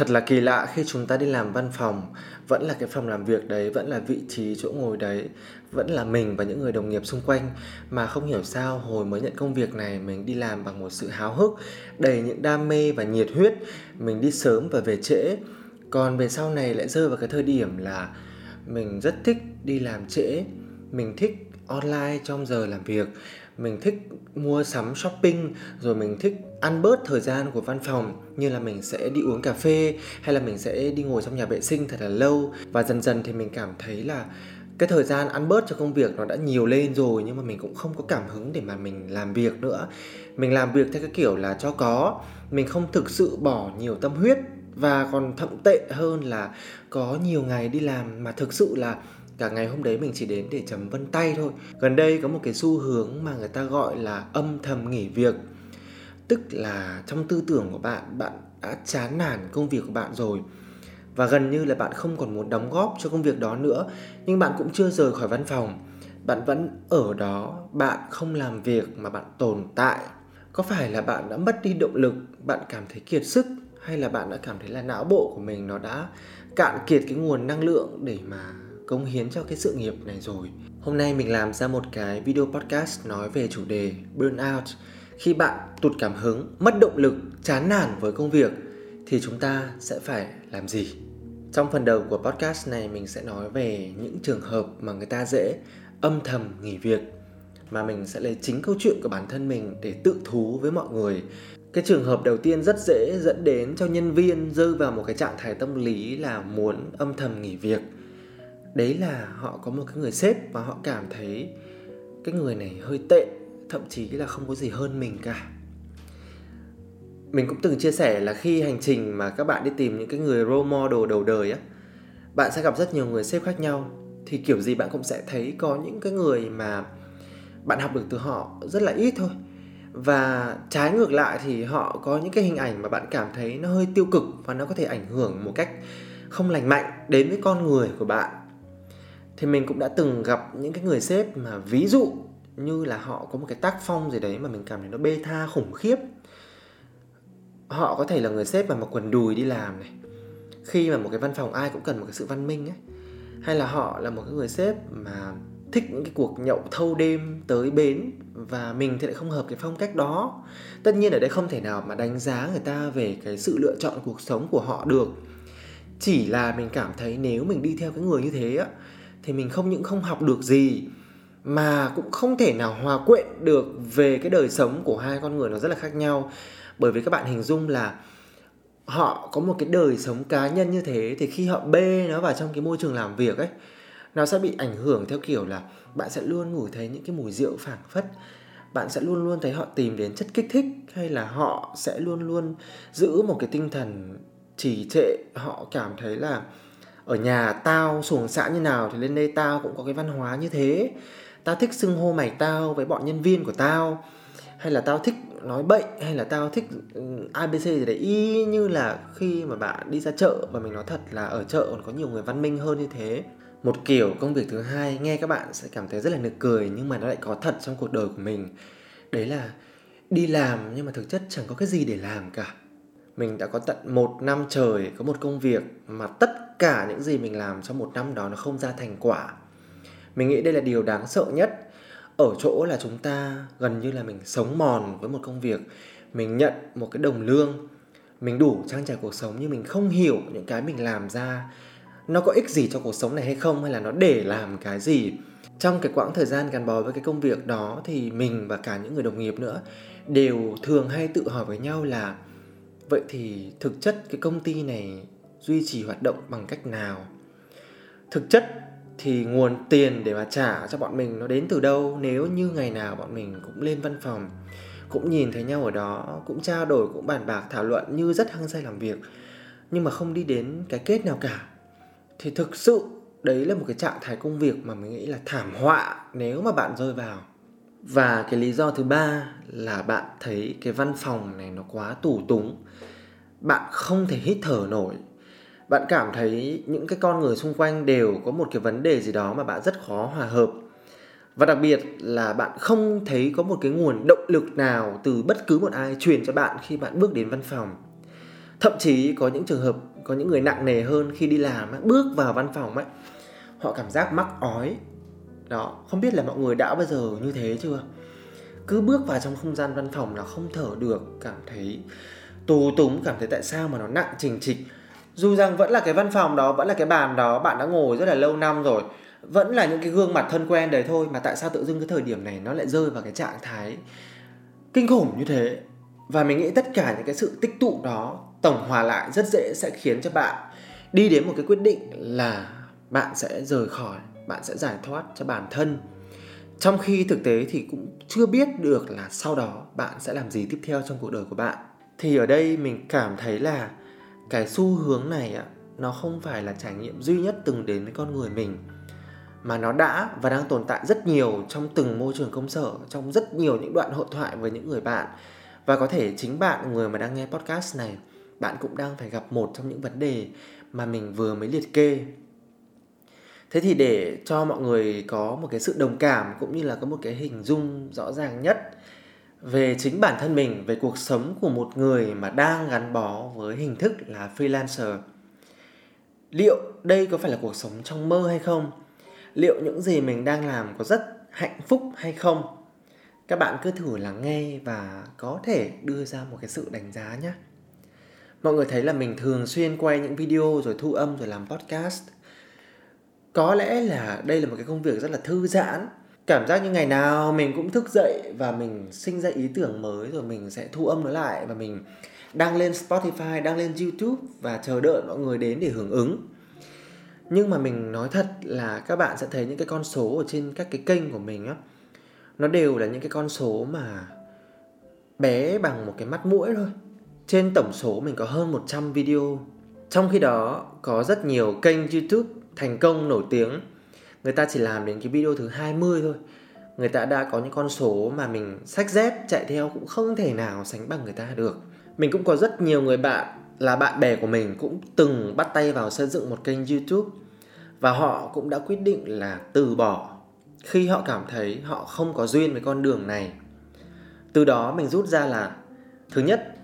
Thật là kỳ lạ khi chúng ta đi làm văn phòng, vẫn là cái phòng làm việc đấy, vẫn là vị trí chỗ ngồi đấy, vẫn là mình và những người đồng nghiệp xung quanh mà không hiểu sao hồi mới nhận công việc này mình đi làm bằng một sự háo hức, đầy những đam mê và nhiệt huyết, mình đi sớm và về trễ. Còn về sau này lại rơi vào cái thời điểm là mình rất thích đi làm trễ, mình thích online trong giờ làm việc mình thích mua sắm shopping, rồi mình thích ăn bớt thời gian của văn phòng, như là mình sẽ đi uống cà phê, hay là mình sẽ đi ngồi trong nhà vệ sinh thật là lâu. Và dần dần thì mình cảm thấy là cái thời gian ăn bớt cho công việc nó đã nhiều lên rồi, nhưng mà mình cũng không có cảm hứng để mà mình làm việc nữa. Mình làm việc theo cái kiểu là cho có. Mình không thực sự bỏ nhiều tâm huyết, và còn thậm tệ hơn là có nhiều ngày đi làm mà thực sự là cả ngày hôm đấy mình chỉ đến để chấm vân tay thôi. Gần đây có một cái xu hướng mà người ta gọi là âm thầm nghỉ việc. Tức là trong tư tưởng của bạn bạn đã chán nản công việc của bạn rồi. Và gần như là bạn không còn muốn đóng góp cho công việc đó nữa. Nhưng bạn cũng chưa rời khỏi văn phòng. Bạn vẫn ở đó, bạn không làm việc mà bạn tồn tại. Có phải là bạn đã mất đi động lực, bạn cảm thấy kiệt sức, hay là bạn đã cảm thấy là não bộ của mình nó đã cạn kiệt cái nguồn năng lượng để mà cống hiến cho cái sự nghiệp này rồi. Hôm nay mình làm ra một cái video podcast nói về chủ đề burnout. Khi bạn tụt cảm hứng, mất động lực, chán nản với công việc thì chúng ta sẽ phải làm gì? Trong phần đầu của podcast này mình sẽ nói về những trường hợp mà người ta dễ âm thầm nghỉ việc mà mình sẽ lấy chính câu chuyện của bản thân mình để tự thú với mọi người. Cái trường hợp đầu tiên rất dễ dẫn đến cho nhân viên rơi vào một cái trạng thái tâm lý là muốn âm thầm nghỉ việc đấy là họ có một cái người sếp và họ cảm thấy cái người này hơi tệ, thậm chí là không có gì hơn mình cả. Mình cũng từng chia sẻ là khi hành trình mà các bạn đi tìm những cái người role model đầu đời á, bạn sẽ gặp rất nhiều người sếp khác nhau. Thì kiểu gì bạn cũng sẽ thấy có những cái người mà bạn học được từ họ rất là ít thôi. Và trái ngược lại thì họ có những cái hình ảnh mà bạn cảm thấy nó hơi tiêu cực và nó có thể ảnh hưởng một cách không lành mạnh đến với con người của bạn thì mình cũng đã từng gặp những cái người sếp mà ví dụ như là họ có một cái tác phong gì đấy mà mình cảm thấy nó bê tha, khủng khiếp. Họ có thể là người sếp mà mặc quần đùi đi làm này, khi mà một cái văn phòng ai cũng cần một cái sự văn minh ấy. Hay là họ là một cái người sếp mà thích những cái cuộc nhậu thâu đêm tới bến và mình thì lại không hợp cái phong cách đó. Tất nhiên ở đây không thể nào mà đánh giá người ta về cái sự lựa chọn cuộc sống của họ được. Chỉ là mình cảm thấy nếu mình đi theo cái người như thế á thì mình không những không học được gì, mà cũng không thể nào hòa quyện được về cái đời sống của hai con người nó rất là khác nhau. Bởi vì các bạn hình dung là họ có một cái đời sống cá nhân như thế thì khi họ bê nó vào trong cái môi trường làm việc ấy, nó sẽ bị ảnh hưởng theo kiểu là bạn sẽ luôn ngửi thấy những cái mùi rượu phảng phất, bạn sẽ luôn luôn thấy họ tìm đến chất kích thích, hay là họ sẽ luôn luôn giữ một cái tinh thần trì trệ, họ cảm thấy là ở nhà tao xuồng xã như nào thì lên đây tao cũng có cái văn hóa như thế. Tao thích xưng hô mày tao với bọn nhân viên của tao. Hay là tao thích nói bệnh hay là tao thích ừ, abc gì đấy. Y như là khi mà bạn đi ra chợ và mình nói thật là ở chợ còn có nhiều người văn minh hơn như thế. Một kiểu công việc thứ hai, nghe các bạn sẽ cảm thấy rất là nực cười nhưng mà nó lại có thật trong cuộc đời của mình. Đấy là đi làm nhưng mà thực chất chẳng có cái gì để làm cả mình đã có tận một năm trời có một công việc mà tất cả những gì mình làm trong một năm đó nó không ra thành quả. Mình nghĩ đây là điều đáng sợ nhất. Ở chỗ là chúng ta gần như là mình sống mòn với một công việc. Mình nhận một cái đồng lương. Mình đủ trang trải cuộc sống nhưng mình không hiểu những cái mình làm ra nó có ích gì cho cuộc sống này hay không hay là nó để làm cái gì. Trong cái quãng thời gian gắn bó với cái công việc đó thì mình và cả những người đồng nghiệp nữa đều thường hay tự hỏi với nhau là vậy thì thực chất cái công ty này duy trì hoạt động bằng cách nào? Thực chất thì nguồn tiền để mà trả cho bọn mình nó đến từ đâu? Nếu như ngày nào bọn mình cũng lên văn phòng, cũng nhìn thấy nhau ở đó, cũng trao đổi, cũng bàn bạc, thảo luận như rất hăng say làm việc, nhưng mà không đi đến cái kết nào cả, thì thực sự đấy là một cái trạng thái công việc mà mình nghĩ là thảm họa nếu mà bạn rơi vào và cái lý do thứ ba là bạn thấy cái văn phòng này nó quá tủ túng. Bạn không thể hít thở nổi. Bạn cảm thấy những cái con người xung quanh đều có một cái vấn đề gì đó mà bạn rất khó hòa hợp. Và đặc biệt là bạn không thấy có một cái nguồn động lực nào từ bất cứ một ai truyền cho bạn khi bạn bước đến văn phòng. Thậm chí có những trường hợp, có những người nặng nề hơn khi đi làm bước vào văn phòng ấy họ cảm giác mắc ói đó, không biết là mọi người đã bao giờ như thế chưa? Cứ bước vào trong không gian văn phòng là không thở được, cảm thấy tù túng, cảm thấy tại sao mà nó nặng trình trịch dù rằng vẫn là cái văn phòng đó, vẫn là cái bàn đó, bạn đã ngồi rất là lâu năm rồi, vẫn là những cái gương mặt thân quen đấy thôi, mà tại sao tự dưng cái thời điểm này nó lại rơi vào cái trạng thái kinh khủng như thế? Và mình nghĩ tất cả những cái sự tích tụ đó tổng hòa lại rất dễ sẽ khiến cho bạn đi đến một cái quyết định là bạn sẽ rời khỏi bạn sẽ giải thoát cho bản thân. Trong khi thực tế thì cũng chưa biết được là sau đó bạn sẽ làm gì tiếp theo trong cuộc đời của bạn. Thì ở đây mình cảm thấy là cái xu hướng này ạ, nó không phải là trải nghiệm duy nhất từng đến với con người mình, mà nó đã và đang tồn tại rất nhiều trong từng môi trường công sở, trong rất nhiều những đoạn hội thoại với những người bạn. Và có thể chính bạn, người mà đang nghe podcast này, bạn cũng đang phải gặp một trong những vấn đề mà mình vừa mới liệt kê thế thì để cho mọi người có một cái sự đồng cảm cũng như là có một cái hình dung rõ ràng nhất về chính bản thân mình, về cuộc sống của một người mà đang gắn bó với hình thức là freelancer, liệu đây có phải là cuộc sống trong mơ hay không? Liệu những gì mình đang làm có rất hạnh phúc hay không? Các bạn cứ thử lắng nghe và có thể đưa ra một cái sự đánh giá nhé. Mọi người thấy là mình thường xuyên quay những video rồi thu âm, rồi làm podcast có lẽ là đây là một cái công việc rất là thư giãn cảm giác như ngày nào mình cũng thức dậy và mình sinh ra ý tưởng mới rồi mình sẽ thu âm nó lại và mình đăng lên Spotify, đăng lên YouTube và chờ đợi mọi người đến để hưởng ứng. Nhưng mà mình nói thật là các bạn sẽ thấy những cái con số ở trên các cái kênh của mình á nó đều là những cái con số mà bé bằng một cái mắt mũi thôi. Trên tổng số mình có hơn 100 video. Trong khi đó có rất nhiều kênh YouTube thành công nổi tiếng. Người ta chỉ làm đến cái video thứ 20 thôi. Người ta đã có những con số mà mình sách dép chạy theo cũng không thể nào sánh bằng người ta được. Mình cũng có rất nhiều người bạn là bạn bè của mình cũng từng bắt tay vào xây dựng một kênh youtube và họ cũng đã quyết định là từ bỏ khi họ cảm thấy họ không có duyên với con đường này. Từ đó mình rút ra là, thứ nhất,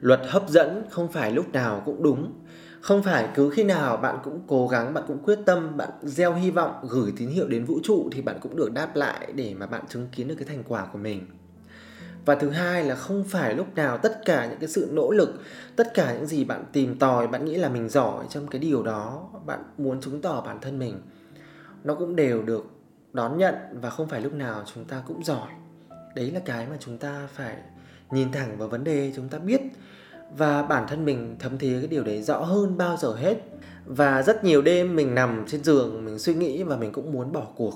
luật hấp dẫn không phải lúc nào cũng đúng không phải, cứ khi nào bạn cũng cố gắng, bạn cũng quyết tâm, bạn gieo hy vọng, gửi tín hiệu đến vũ trụ thì bạn cũng được đáp lại để mà bạn chứng kiến được cái thành quả của mình. Và thứ hai là không phải lúc nào tất cả những cái sự nỗ lực, tất cả những gì bạn tìm tòi, bạn nghĩ là mình giỏi trong cái điều đó, bạn muốn chứng tỏ bản thân mình, nó cũng đều được đón nhận và không phải lúc nào chúng ta cũng giỏi. Đấy là cái mà chúng ta phải nhìn thẳng vào vấn đề chúng ta biết và bản thân mình thấm thía cái điều đấy rõ hơn bao giờ hết. Và rất nhiều đêm mình nằm trên giường, mình suy nghĩ và mình cũng muốn bỏ cuộc.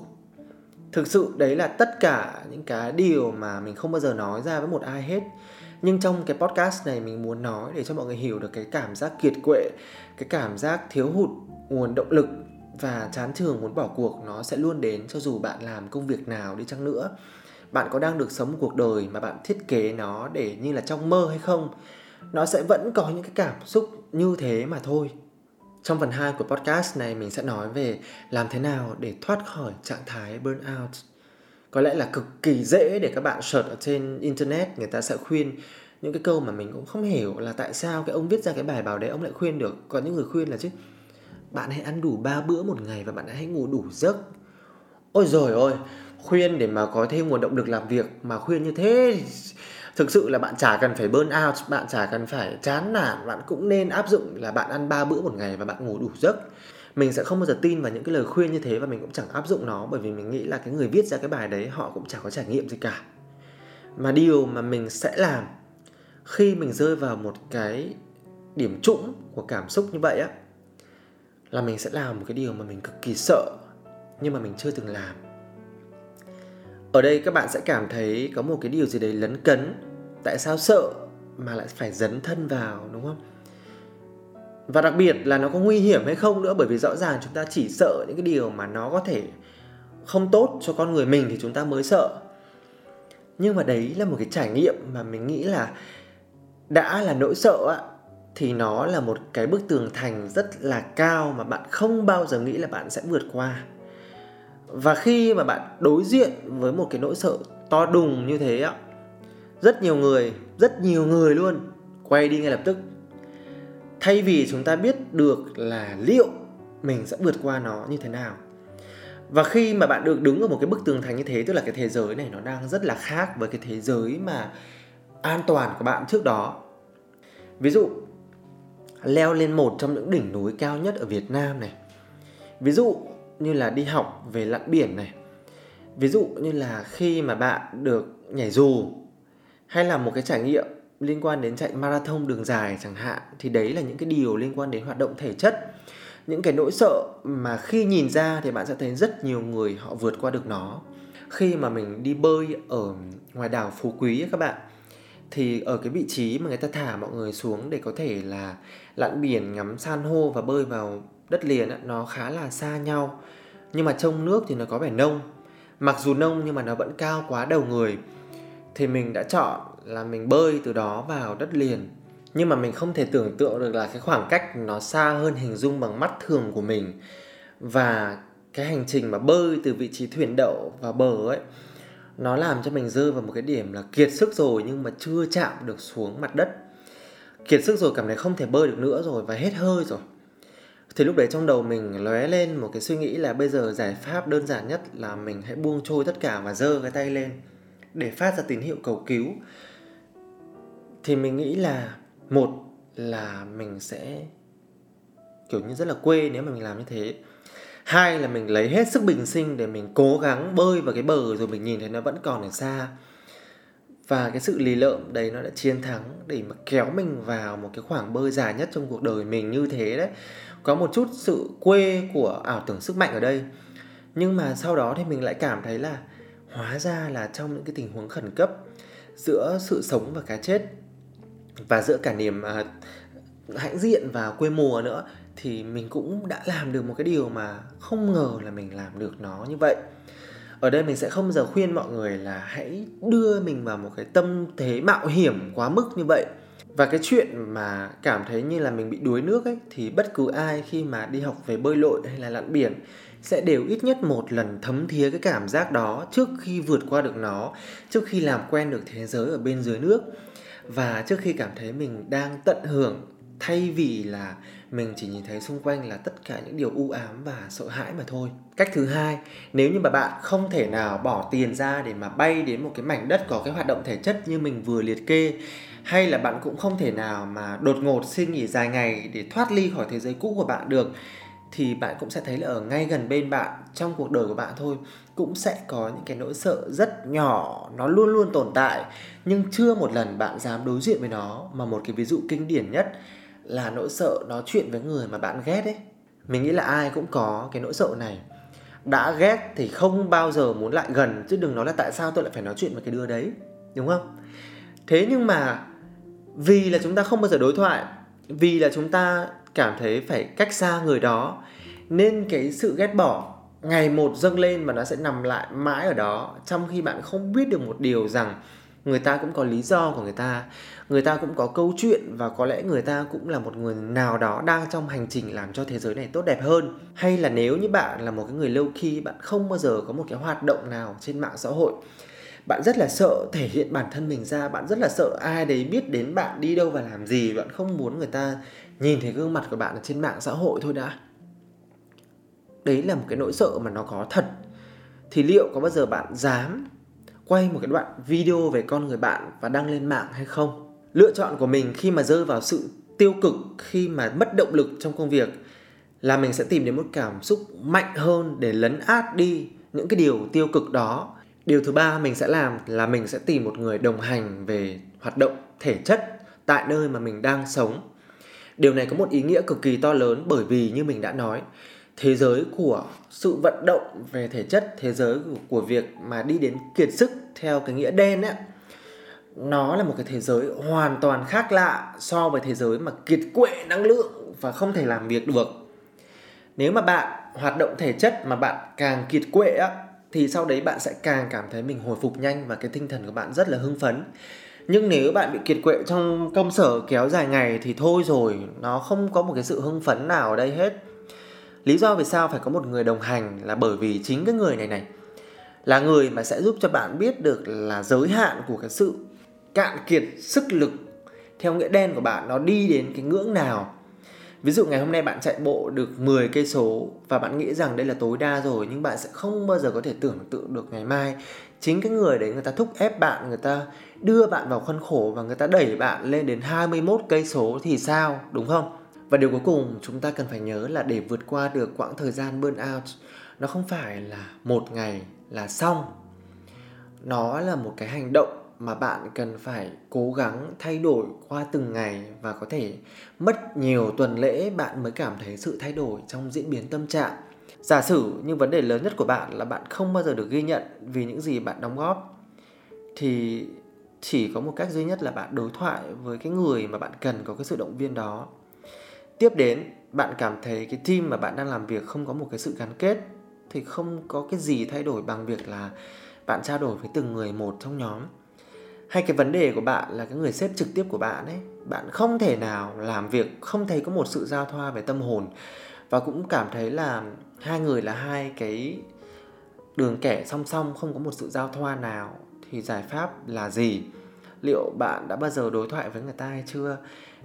Thực sự đấy là tất cả những cái điều mà mình không bao giờ nói ra với một ai hết. Nhưng trong cái podcast này mình muốn nói để cho mọi người hiểu được cái cảm giác kiệt quệ, cái cảm giác thiếu hụt, nguồn động lực và chán trường muốn bỏ cuộc nó sẽ luôn đến cho dù bạn làm công việc nào đi chăng nữa. Bạn có đang được sống một cuộc đời mà bạn thiết kế nó để như là trong mơ hay không? Nó sẽ vẫn có những cái cảm xúc như thế mà thôi. Trong phần 2 của podcast này, mình sẽ nói về làm thế nào để thoát khỏi trạng thái burnout. Có lẽ là cực kỳ dễ để các bạn search ở trên internet, người ta sẽ khuyên những cái câu mà mình cũng không hiểu là tại sao cái ông viết ra cái bài báo đấy, ông lại khuyên được. Có những người khuyên là chứ, bạn hãy ăn đủ 3 bữa một ngày và bạn hãy ngủ đủ giấc. Ôi rồi ôi khuyên để mà có thêm nguồn động lực làm việc mà khuyên như thế thực sự là bạn chả cần phải burn out, bạn chả cần phải chán nản, bạn cũng nên áp dụng là bạn ăn 3 bữa một ngày và bạn ngủ đủ giấc. Mình sẽ không bao giờ tin vào những cái lời khuyên như thế và mình cũng chẳng áp dụng nó, bởi vì mình nghĩ là cái người viết ra cái bài đấy, họ cũng chẳng có trải nghiệm gì cả. Mà điều mà mình sẽ làm khi mình rơi vào một cái điểm trũng của cảm xúc như vậy á, là mình sẽ làm một cái điều mà mình cực kỳ sợ, nhưng mà mình chưa từng làm ở đây các bạn sẽ cảm thấy có một cái điều gì đấy lấn cấn. Tại sao sợ mà lại phải dấn thân vào, đúng không? Và đặc biệt là nó có nguy hiểm hay không nữa, bởi vì rõ ràng chúng ta chỉ sợ những cái điều mà nó có thể không tốt cho con người mình thì chúng ta mới sợ. Nhưng mà đấy là một cái trải nghiệm mà mình nghĩ là đã là nỗi sợ á, thì nó là một cái bức tường thành rất là cao mà bạn không bao giờ nghĩ là bạn sẽ vượt qua và khi mà bạn đối diện với một cái nỗi sợ to đùng như thế á, rất nhiều người, rất nhiều người luôn quay đi ngay lập tức. Thay vì chúng ta biết được là liệu mình sẽ vượt qua nó như thế nào. Và khi mà bạn được đứng ở một cái bức tường thành như thế, tức là cái thế giới này nó đang rất là khác với cái thế giới mà an toàn của bạn trước đó. Ví dụ, leo lên một trong những đỉnh núi cao nhất ở Việt Nam này. Ví dụ như là đi học về lặn biển này. Ví dụ như là khi mà bạn được nhảy dù, hay là một cái trải nghiệm liên quan đến chạy marathon đường dài chẳng hạn, thì đấy là những cái điều liên quan đến hoạt động thể chất. Những cái nỗi sợ mà khi nhìn ra thì bạn sẽ thấy rất nhiều người họ vượt qua được nó. Khi mà mình đi bơi ở ngoài đảo phú quý ấy các bạn, thì ở cái vị trí mà người ta thả mọi người xuống để có thể là lặn biển, ngắm san hô và bơi vào đất liền nó khá là xa nhau. Nhưng mà trong nước thì nó có vẻ nông. Mặc dù nông nhưng mà nó vẫn cao quá đầu người. Thì mình đã chọn là mình bơi từ đó vào đất liền. Nhưng mà mình không thể tưởng tượng được là cái khoảng cách nó xa hơn hình dung bằng mắt thường của mình. Và cái hành trình mà bơi từ vị trí thuyền đậu vào bờ ấy, nó làm cho mình rơi vào một cái điểm là kiệt sức rồi nhưng mà chưa chạm được xuống mặt đất. Kiệt sức rồi cảm thấy không thể bơi được nữa rồi và hết hơi rồi thì lúc đấy trong đầu mình lóe lên một cái suy nghĩ là bây giờ giải pháp đơn giản nhất là mình hãy buông trôi tất cả và giơ cái tay lên để phát ra tín hiệu cầu cứu. Thì mình nghĩ là, một là mình sẽ kiểu như rất là quê nếu mà mình làm như thế. Hai là mình lấy hết sức bình sinh để mình cố gắng bơi vào cái bờ rồi mình nhìn thấy nó vẫn còn ở xa. Và cái sự lì lợm đấy nó đã chiến thắng để mà kéo mình vào một cái khoảng bơi dài nhất trong cuộc đời mình như thế đấy có một chút sự quê của ảo tưởng sức mạnh ở đây. Nhưng mà sau đó thì mình lại cảm thấy là hóa ra là trong những cái tình huống khẩn cấp giữa sự sống và cái chết và giữa cả niềm uh, hãnh diện và quê mùa nữa thì mình cũng đã làm được một cái điều mà không ngờ là mình làm được nó như vậy. Ở đây mình sẽ không giờ khuyên mọi người là hãy đưa mình vào một cái tâm thế mạo hiểm quá mức như vậy và cái chuyện mà cảm thấy như là mình bị đuối nước ấy, thì bất cứ ai khi mà đi học về bơi lội hay là lặn biển sẽ đều ít nhất một lần thấm thía cái cảm giác đó trước khi vượt qua được nó, trước khi làm quen được thế giới ở bên dưới nước. Và trước khi cảm thấy mình đang tận hưởng, thay vì là mình chỉ nhìn thấy xung quanh là tất cả những điều u ám và sợ hãi mà thôi. Cách thứ hai, nếu như mà bạn không thể nào bỏ tiền ra để mà bay đến một cái mảnh đất có cái hoạt động thể chất như mình vừa liệt kê hay là bạn cũng không thể nào mà đột ngột xin nghỉ dài ngày để thoát ly khỏi thế giới cũ của bạn được, thì bạn cũng sẽ thấy là ở ngay gần bên bạn, trong cuộc đời của bạn thôi, cũng sẽ có những cái nỗi sợ rất nhỏ, nó luôn luôn tồn tại, nhưng chưa một lần bạn dám đối diện với nó. Mà một cái ví dụ kinh điển nhất là nỗi sợ nói chuyện với người mà bạn ghét ấy. Mình nghĩ là ai cũng có cái nỗi sợ này. Đã ghét thì không bao giờ muốn lại gần, chứ đừng nói là tại sao tôi lại phải nói chuyện với cái đứa đấy, đúng không? Thế nhưng mà vì là chúng ta không bao giờ đối thoại, vì là chúng ta cảm thấy phải cách xa người đó. Nên cái sự ghét bỏ, ngày một dâng lên và nó sẽ nằm lại mãi ở đó, trong khi bạn không biết được một điều rằng người ta cũng có lý do của người ta người ta cũng có câu chuyện và có lẽ người ta cũng là một người nào đó đang trong hành trình làm cho thế giới này tốt đẹp hơn. Hay là nếu như bạn là một cái người lâu khi bạn không bao giờ có một cái hoạt động nào trên mạng xã hội bạn rất là sợ thể hiện bản thân mình ra, bạn rất là sợ ai đấy biết đến bạn đi đâu và làm gì, bạn không muốn người ta nhìn thấy gương mặt của bạn ở trên mạng xã hội thôi đã. Đấy là một cái nỗi sợ mà nó có thật. Thì liệu có bao giờ bạn dám quay một cái đoạn video về con người bạn và đăng lên mạng hay không? Lựa chọn của mình khi mà rơi vào sự tiêu cực, khi mà mất động lực trong công việc là mình sẽ tìm đến một cảm xúc mạnh hơn để lấn át đi những cái điều tiêu cực đó điều thứ ba mình sẽ làm là mình sẽ tìm một người đồng hành về hoạt động thể chất tại nơi mà mình đang sống. Điều này có một ý nghĩa cực kỳ to lớn bởi vì như mình đã nói thế giới của sự vận động về thể chất thế giới của, việc mà đi đến kiệt sức theo cái nghĩa đen ấy nó là một cái thế giới hoàn toàn khác lạ so với thế giới mà kiệt quệ năng lượng và không thể làm việc được. Nếu mà bạn hoạt động thể chất mà bạn càng kiệt quệ á thì sau đấy bạn sẽ càng cảm thấy mình hồi phục nhanh và cái tinh thần của bạn rất là hưng phấn. Nhưng nếu bạn bị kiệt quệ trong công sở kéo dài ngày thì thôi rồi, nó không có một cái sự hưng phấn nào ở đây hết. Lý do vì sao phải có một người đồng hành là bởi vì chính cái người này này là người mà sẽ giúp cho bạn biết được là giới hạn của cái sự cạn kiệt sức lực theo nghĩa đen của bạn nó đi đến cái ngưỡng nào. Ví dụ ngày hôm nay bạn chạy bộ được 10 cây số và bạn nghĩ rằng đây là tối đa rồi nhưng bạn sẽ không bao giờ có thể tưởng tượng được ngày mai chính cái người đấy người ta thúc ép bạn, người ta đưa bạn vào khuôn khổ và người ta đẩy bạn lên đến 21 cây số thì sao, đúng không? Và điều cuối cùng chúng ta cần phải nhớ là để vượt qua được quãng thời gian burnout, nó không phải là một ngày là xong. Nó là một cái hành động mà bạn cần phải cố gắng thay đổi qua từng ngày và có thể mất nhiều tuần lễ, bạn mới cảm thấy sự thay đổi trong diễn biến tâm trạng. Giả sử như vấn đề lớn nhất của bạn là bạn không bao giờ được ghi nhận vì những gì bạn đóng góp, thì chỉ có một cách duy nhất là bạn đối thoại với cái người mà bạn cần có cái sự động viên đó. Tiếp đến, bạn cảm thấy cái team mà bạn đang làm việc không có một cái sự gắn kết, thì không có cái gì thay đổi bằng việc là bạn trao đổi với từng người một trong nhóm hay cái vấn đề của bạn là cái người sếp trực tiếp của bạn ấy, bạn không thể nào làm việc, không thấy có một sự giao thoa về tâm hồn. Và cũng cảm thấy là hai người là hai cái đường kẻ song song, không có một sự giao thoa nào. Thì giải pháp là gì? Liệu bạn đã bao giờ đối thoại với người ta hay chưa?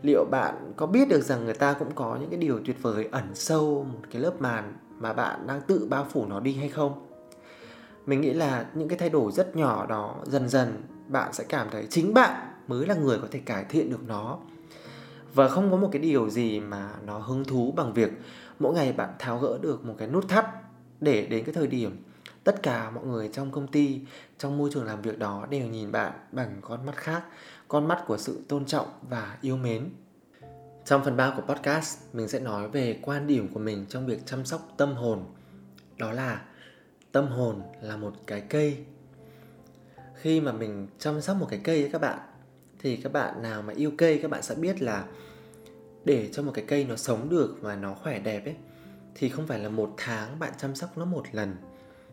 Liệu bạn có biết được rằng người ta cũng có những cái điều tuyệt vời ẩn sâu một cái lớp màn mà bạn đang tự bao phủ nó đi hay không? Mình nghĩ là những cái thay đổi rất nhỏ đó, dần dần bạn sẽ cảm thấy chính bạn mới là người có thể cải thiện được nó. Và không có một cái điều gì mà nó hứng thú bằng việc mỗi ngày bạn tháo gỡ được một cái nút thắt để đến cái thời điểm tất cả mọi người trong công ty, trong môi trường làm việc đó đều nhìn bạn bằng con mắt khác, con mắt của sự tôn trọng và yêu mến. Trong phần 3 của podcast, mình sẽ nói về quan điểm của mình trong việc chăm sóc tâm hồn. Đó là, tâm hồn là một cái cây khi mà mình chăm sóc một cái cây ấy các bạn, thì các bạn nào mà yêu cây, các bạn sẽ biết là để cho một cái cây nó sống được và nó khỏe đẹp ấy, thì không phải là một tháng bạn chăm sóc nó một lần,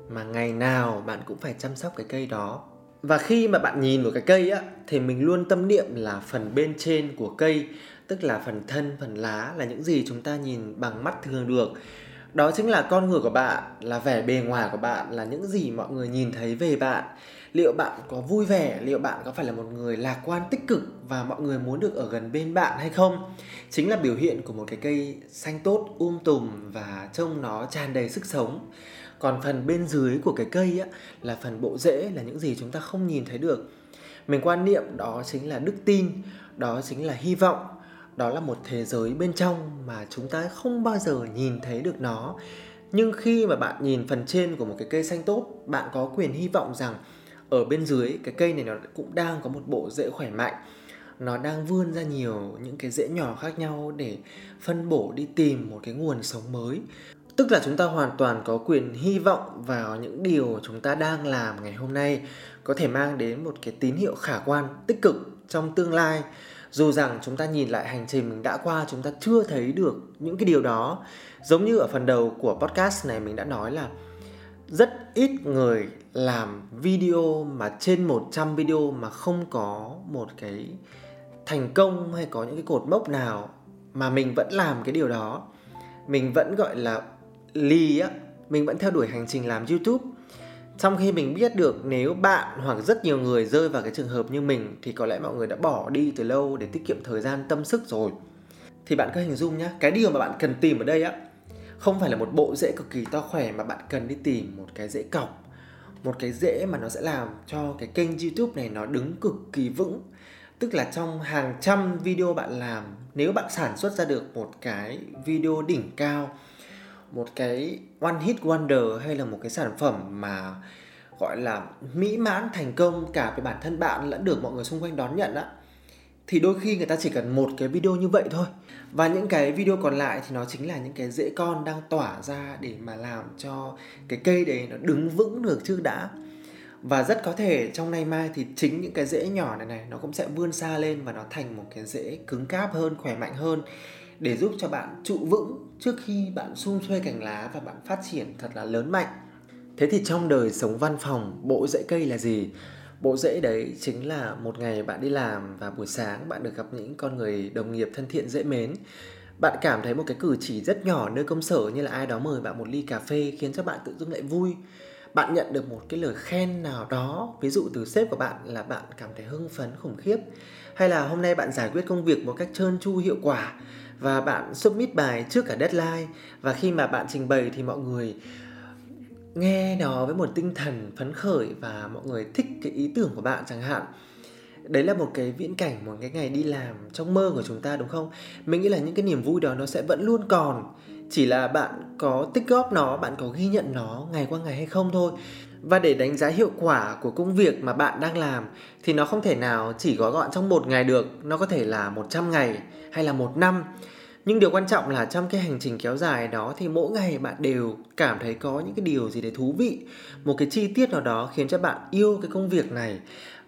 mà ngày nào bạn cũng phải chăm sóc cái cây đó. Và khi mà bạn nhìn một cái cây á, thì mình luôn tâm niệm là phần bên trên của cây, tức là phần thân, phần lá là những gì chúng ta nhìn bằng mắt thường được. Đó chính là con người của bạn, là vẻ bề ngoài của bạn, là những gì mọi người nhìn thấy về bạn liệu bạn có vui vẻ? Liệu bạn có phải là một người lạc quan tích cực và mọi người muốn được ở gần bên bạn hay không? Chính là biểu hiện của một cái cây xanh tốt um tùm và trông nó tràn đầy sức sống. Còn phần bên dưới của cái cây á, là phần bộ rễ là những gì chúng ta không nhìn thấy được. Mình quan niệm đó chính là đức tin đó chính là hy vọng đó là một thế giới bên trong mà chúng ta không bao giờ nhìn thấy được nó. Nhưng khi mà bạn nhìn phần trên của một cái cây xanh tốt bạn có quyền hy vọng rằng ở bên dưới, cái cây này nó cũng đang có một bộ rễ khỏe mạnh. Nó đang vươn ra nhiều những cái rễ nhỏ khác nhau để phân bổ đi tìm một cái nguồn sống mới. Tức là chúng ta hoàn toàn có quyền hy vọng vào những điều chúng ta đang làm ngày hôm nay có thể mang đến một cái tín hiệu khả quan, tích cực trong tương lai. Dù rằng chúng ta nhìn lại hành trình mình đã qua, chúng ta chưa thấy được những cái điều đó. Giống như ở phần đầu của podcast này mình đã nói là rất ít người làm video mà trên 100 video mà không có một cái thành công hay có những cái cột mốc nào mà mình vẫn làm cái điều đó. Mình vẫn gọi là lì á, mình vẫn theo đuổi hành trình làm youtube. Trong khi mình biết được nếu bạn hoặc rất nhiều người rơi vào cái trường hợp như mình thì có lẽ mọi người đã bỏ đi từ lâu để tiết kiệm thời gian, tâm sức rồi. Thì bạn cứ hình dung nhá, cái điều mà bạn cần tìm ở đây á không phải là một bộ rễ cực kỳ to khỏe mà bạn cần đi tìm một cái rễ cọc. Một cái rễ mà nó sẽ làm cho cái kênh youtube này nó đứng cực kỳ vững. Tức là trong hàng trăm video bạn làm, nếu bạn sản xuất ra được một cái video đỉnh cao, một cái one hit wonder hay là một cái sản phẩm mà gọi là mỹ mãn thành công cả về bản thân bạn lẫn được mọi người xung quanh đón nhận á thì đôi khi người ta chỉ cần một cái video như vậy thôi. Và những cái video còn lại thì nó chính là những cái rễ con đang tỏa ra để mà làm cho cái cây đấy nó đứng vững được chứ đã. Và rất có thể trong nay mai thì chính những cái rễ nhỏ này này nó cũng sẽ vươn xa lên và nó thành một cái rễ cứng cáp hơn, khỏe mạnh hơn để giúp cho bạn trụ vững trước khi bạn xung xuê cành lá và bạn phát triển thật là lớn mạnh. Thế thì trong đời sống văn phòng, bộ rễ cây là gì? Bộ rễ đấy chính là một ngày bạn đi làm và buổi sáng bạn được gặp những con người đồng nghiệp thân thiện, dễ mến. Bạn cảm thấy một cái cử chỉ rất nhỏ nơi công sở như là ai đó mời bạn một ly cà phê khiến cho bạn tự dưng lại vui. Bạn nhận được một cái lời khen nào đó, ví dụ từ sếp của bạn là bạn cảm thấy hưng phấn, khủng khiếp, hay là hôm nay bạn giải quyết công việc một cách trơn tru, hiệu quả và bạn submit bài trước cả deadline và khi mà bạn trình bày thì mọi người nghe nó với một tinh thần phấn khởi và mọi người thích cái ý tưởng của bạn chẳng hạn. Đấy là một cái viễn cảnh, một cái ngày đi làm trong mơ của chúng ta, đúng không? Mình nghĩ là những cái niềm vui đó nó sẽ vẫn luôn còn. Chỉ là bạn có tích góp nó, bạn có ghi nhận nó ngày qua ngày hay không thôi. Và để đánh giá hiệu quả của công việc mà bạn đang làm thì nó không thể nào chỉ gói gọn trong một ngày được. Nó có thể là 100 ngày hay là một năm nhưng điều quan trọng là trong cái hành trình kéo dài đó thì mỗi ngày bạn đều cảm thấy có những cái điều gì đấy thú vị, một cái chi tiết nào đó khiến cho bạn yêu cái công việc này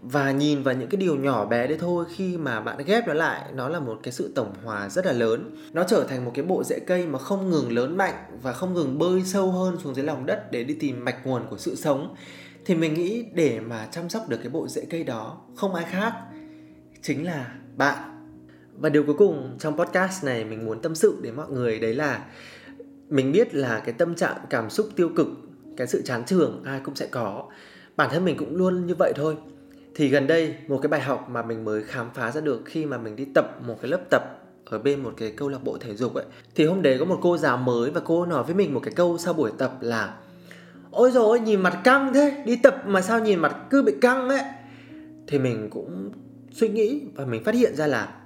và nhìn vào những cái điều nhỏ bé đấy thôi khi mà bạn ghép nó lại, nó là một cái sự tổng hòa rất là lớn. Nó trở thành một cái bộ rễ cây mà không ngừng lớn mạnh và không ngừng bơi sâu hơn xuống dưới lòng đất để đi tìm mạch nguồn của sự sống. Thì mình nghĩ để mà chăm sóc được cái bộ rễ cây đó, không ai khác chính là bạn và điều cuối cùng trong podcast này mình muốn tâm sự đến mọi người đấy là mình biết là cái tâm trạng, cảm xúc tiêu cực, cái sự chán trường ai cũng sẽ có. Bản thân mình cũng luôn như vậy thôi. Thì gần đây, một cái bài học mà mình mới khám phá ra được khi mà mình đi tập một cái lớp tập ở bên một cái câu lạc bộ thể dục ấy, thì hôm đấy có một cô giáo mới và cô nói với mình một cái câu sau buổi tập là, ôi rồi nhìn mặt căng thế, đi tập mà sao nhìn mặt cứ bị căng ấy? Thì mình cũng suy nghĩ và mình phát hiện ra là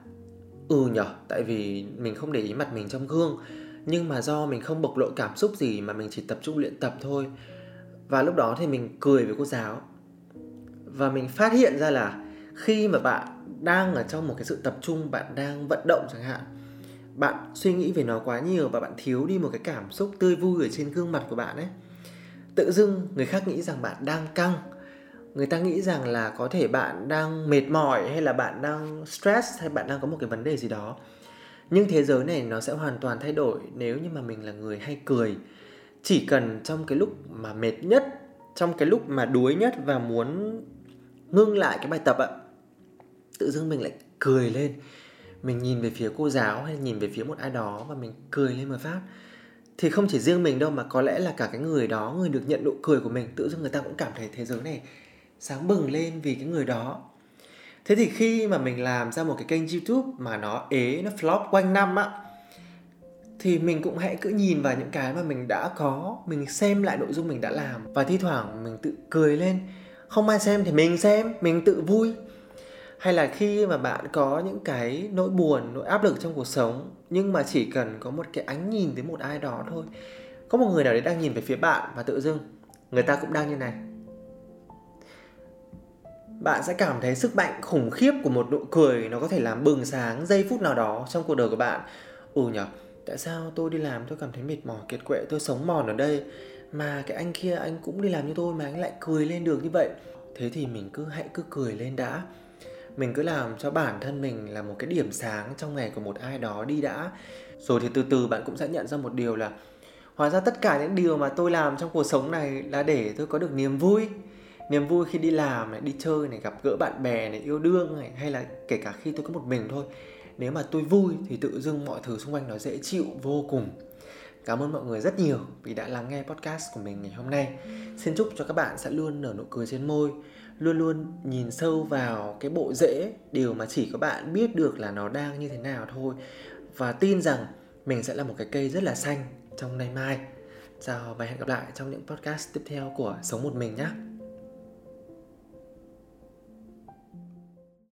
ừ nhở, tại vì mình không để ý mặt mình trong gương. Nhưng mà do mình không bộc lộ cảm xúc gì mà mình chỉ tập trung luyện tập thôi. Và lúc đó thì mình cười với cô giáo. Và mình phát hiện ra là khi mà bạn đang ở trong một cái sự tập trung, bạn đang vận động chẳng hạn, bạn suy nghĩ về nó quá nhiều và bạn thiếu đi một cái cảm xúc tươi vui ở trên gương mặt của bạn ấy, tự dưng người khác nghĩ rằng bạn đang căng người ta nghĩ rằng là có thể bạn đang mệt mỏi hay là bạn đang stress hay bạn đang có một cái vấn đề gì đó. Nhưng thế giới này nó sẽ hoàn toàn thay đổi nếu như mà mình là người hay cười. Chỉ cần trong cái lúc mà mệt nhất, trong cái lúc mà đuối nhất và muốn ngưng lại cái bài tập ạ, tự dưng mình lại cười lên. Mình nhìn về phía cô giáo hay nhìn về phía một ai đó và mình cười lên một phát. Thì không chỉ riêng mình đâu mà có lẽ là cả cái người đó, người được nhận nụ cười của mình, tự dưng người ta cũng cảm thấy thế giới này sáng bừng lên vì cái người đó. Thế thì khi mà mình làm ra một cái kênh youtube mà nó ế, nó flop quanh năm á, thì mình cũng hãy cứ nhìn vào những cái mà mình đã có, mình xem lại nội dung mình đã làm. Và thi thoảng mình tự cười lên, không ai xem thì mình xem, mình tự vui. Hay là khi mà bạn có những cái nỗi buồn, nỗi áp lực trong cuộc sống, nhưng mà chỉ cần có một cái ánh nhìn tới một ai đó thôi, có một người nào đấy đang nhìn về phía bạn và tự dưng, người ta cũng đang như này bạn sẽ cảm thấy sức mạnh khủng khiếp của một nụ cười nó có thể làm bừng sáng giây phút nào đó trong cuộc đời của bạn. Ừ nhở, tại sao tôi đi làm tôi cảm thấy mệt mỏi, kiệt quệ, tôi sống mòn ở đây, mà cái anh kia, anh cũng đi làm như tôi mà anh lại cười lên được như vậy? Thế thì mình cứ hãy cứ cười lên đã. Mình cứ làm cho bản thân mình là một cái điểm sáng trong ngày của một ai đó đi đã. Rồi thì từ từ bạn cũng sẽ nhận ra một điều là, hóa ra tất cả những điều mà tôi làm trong cuộc sống này là để tôi có được niềm vui niềm vui khi đi làm này đi chơi này gặp gỡ bạn bè này yêu đương này hay là kể cả khi tôi có một mình thôi nếu mà tôi vui thì tự dưng mọi thứ xung quanh nó dễ chịu vô cùng Cảm ơn mọi người rất nhiều vì đã lắng nghe podcast của mình ngày hôm nay. Xin chúc cho các bạn sẽ luôn nở nụ cười trên môi, luôn luôn nhìn sâu vào cái bộ rễ, điều mà chỉ có bạn biết được là nó đang như thế nào thôi. Và tin rằng mình sẽ là một cái cây rất là xanh trong nay mai. Chào và hẹn gặp lại trong những podcast tiếp theo của Sống Một Mình nhé.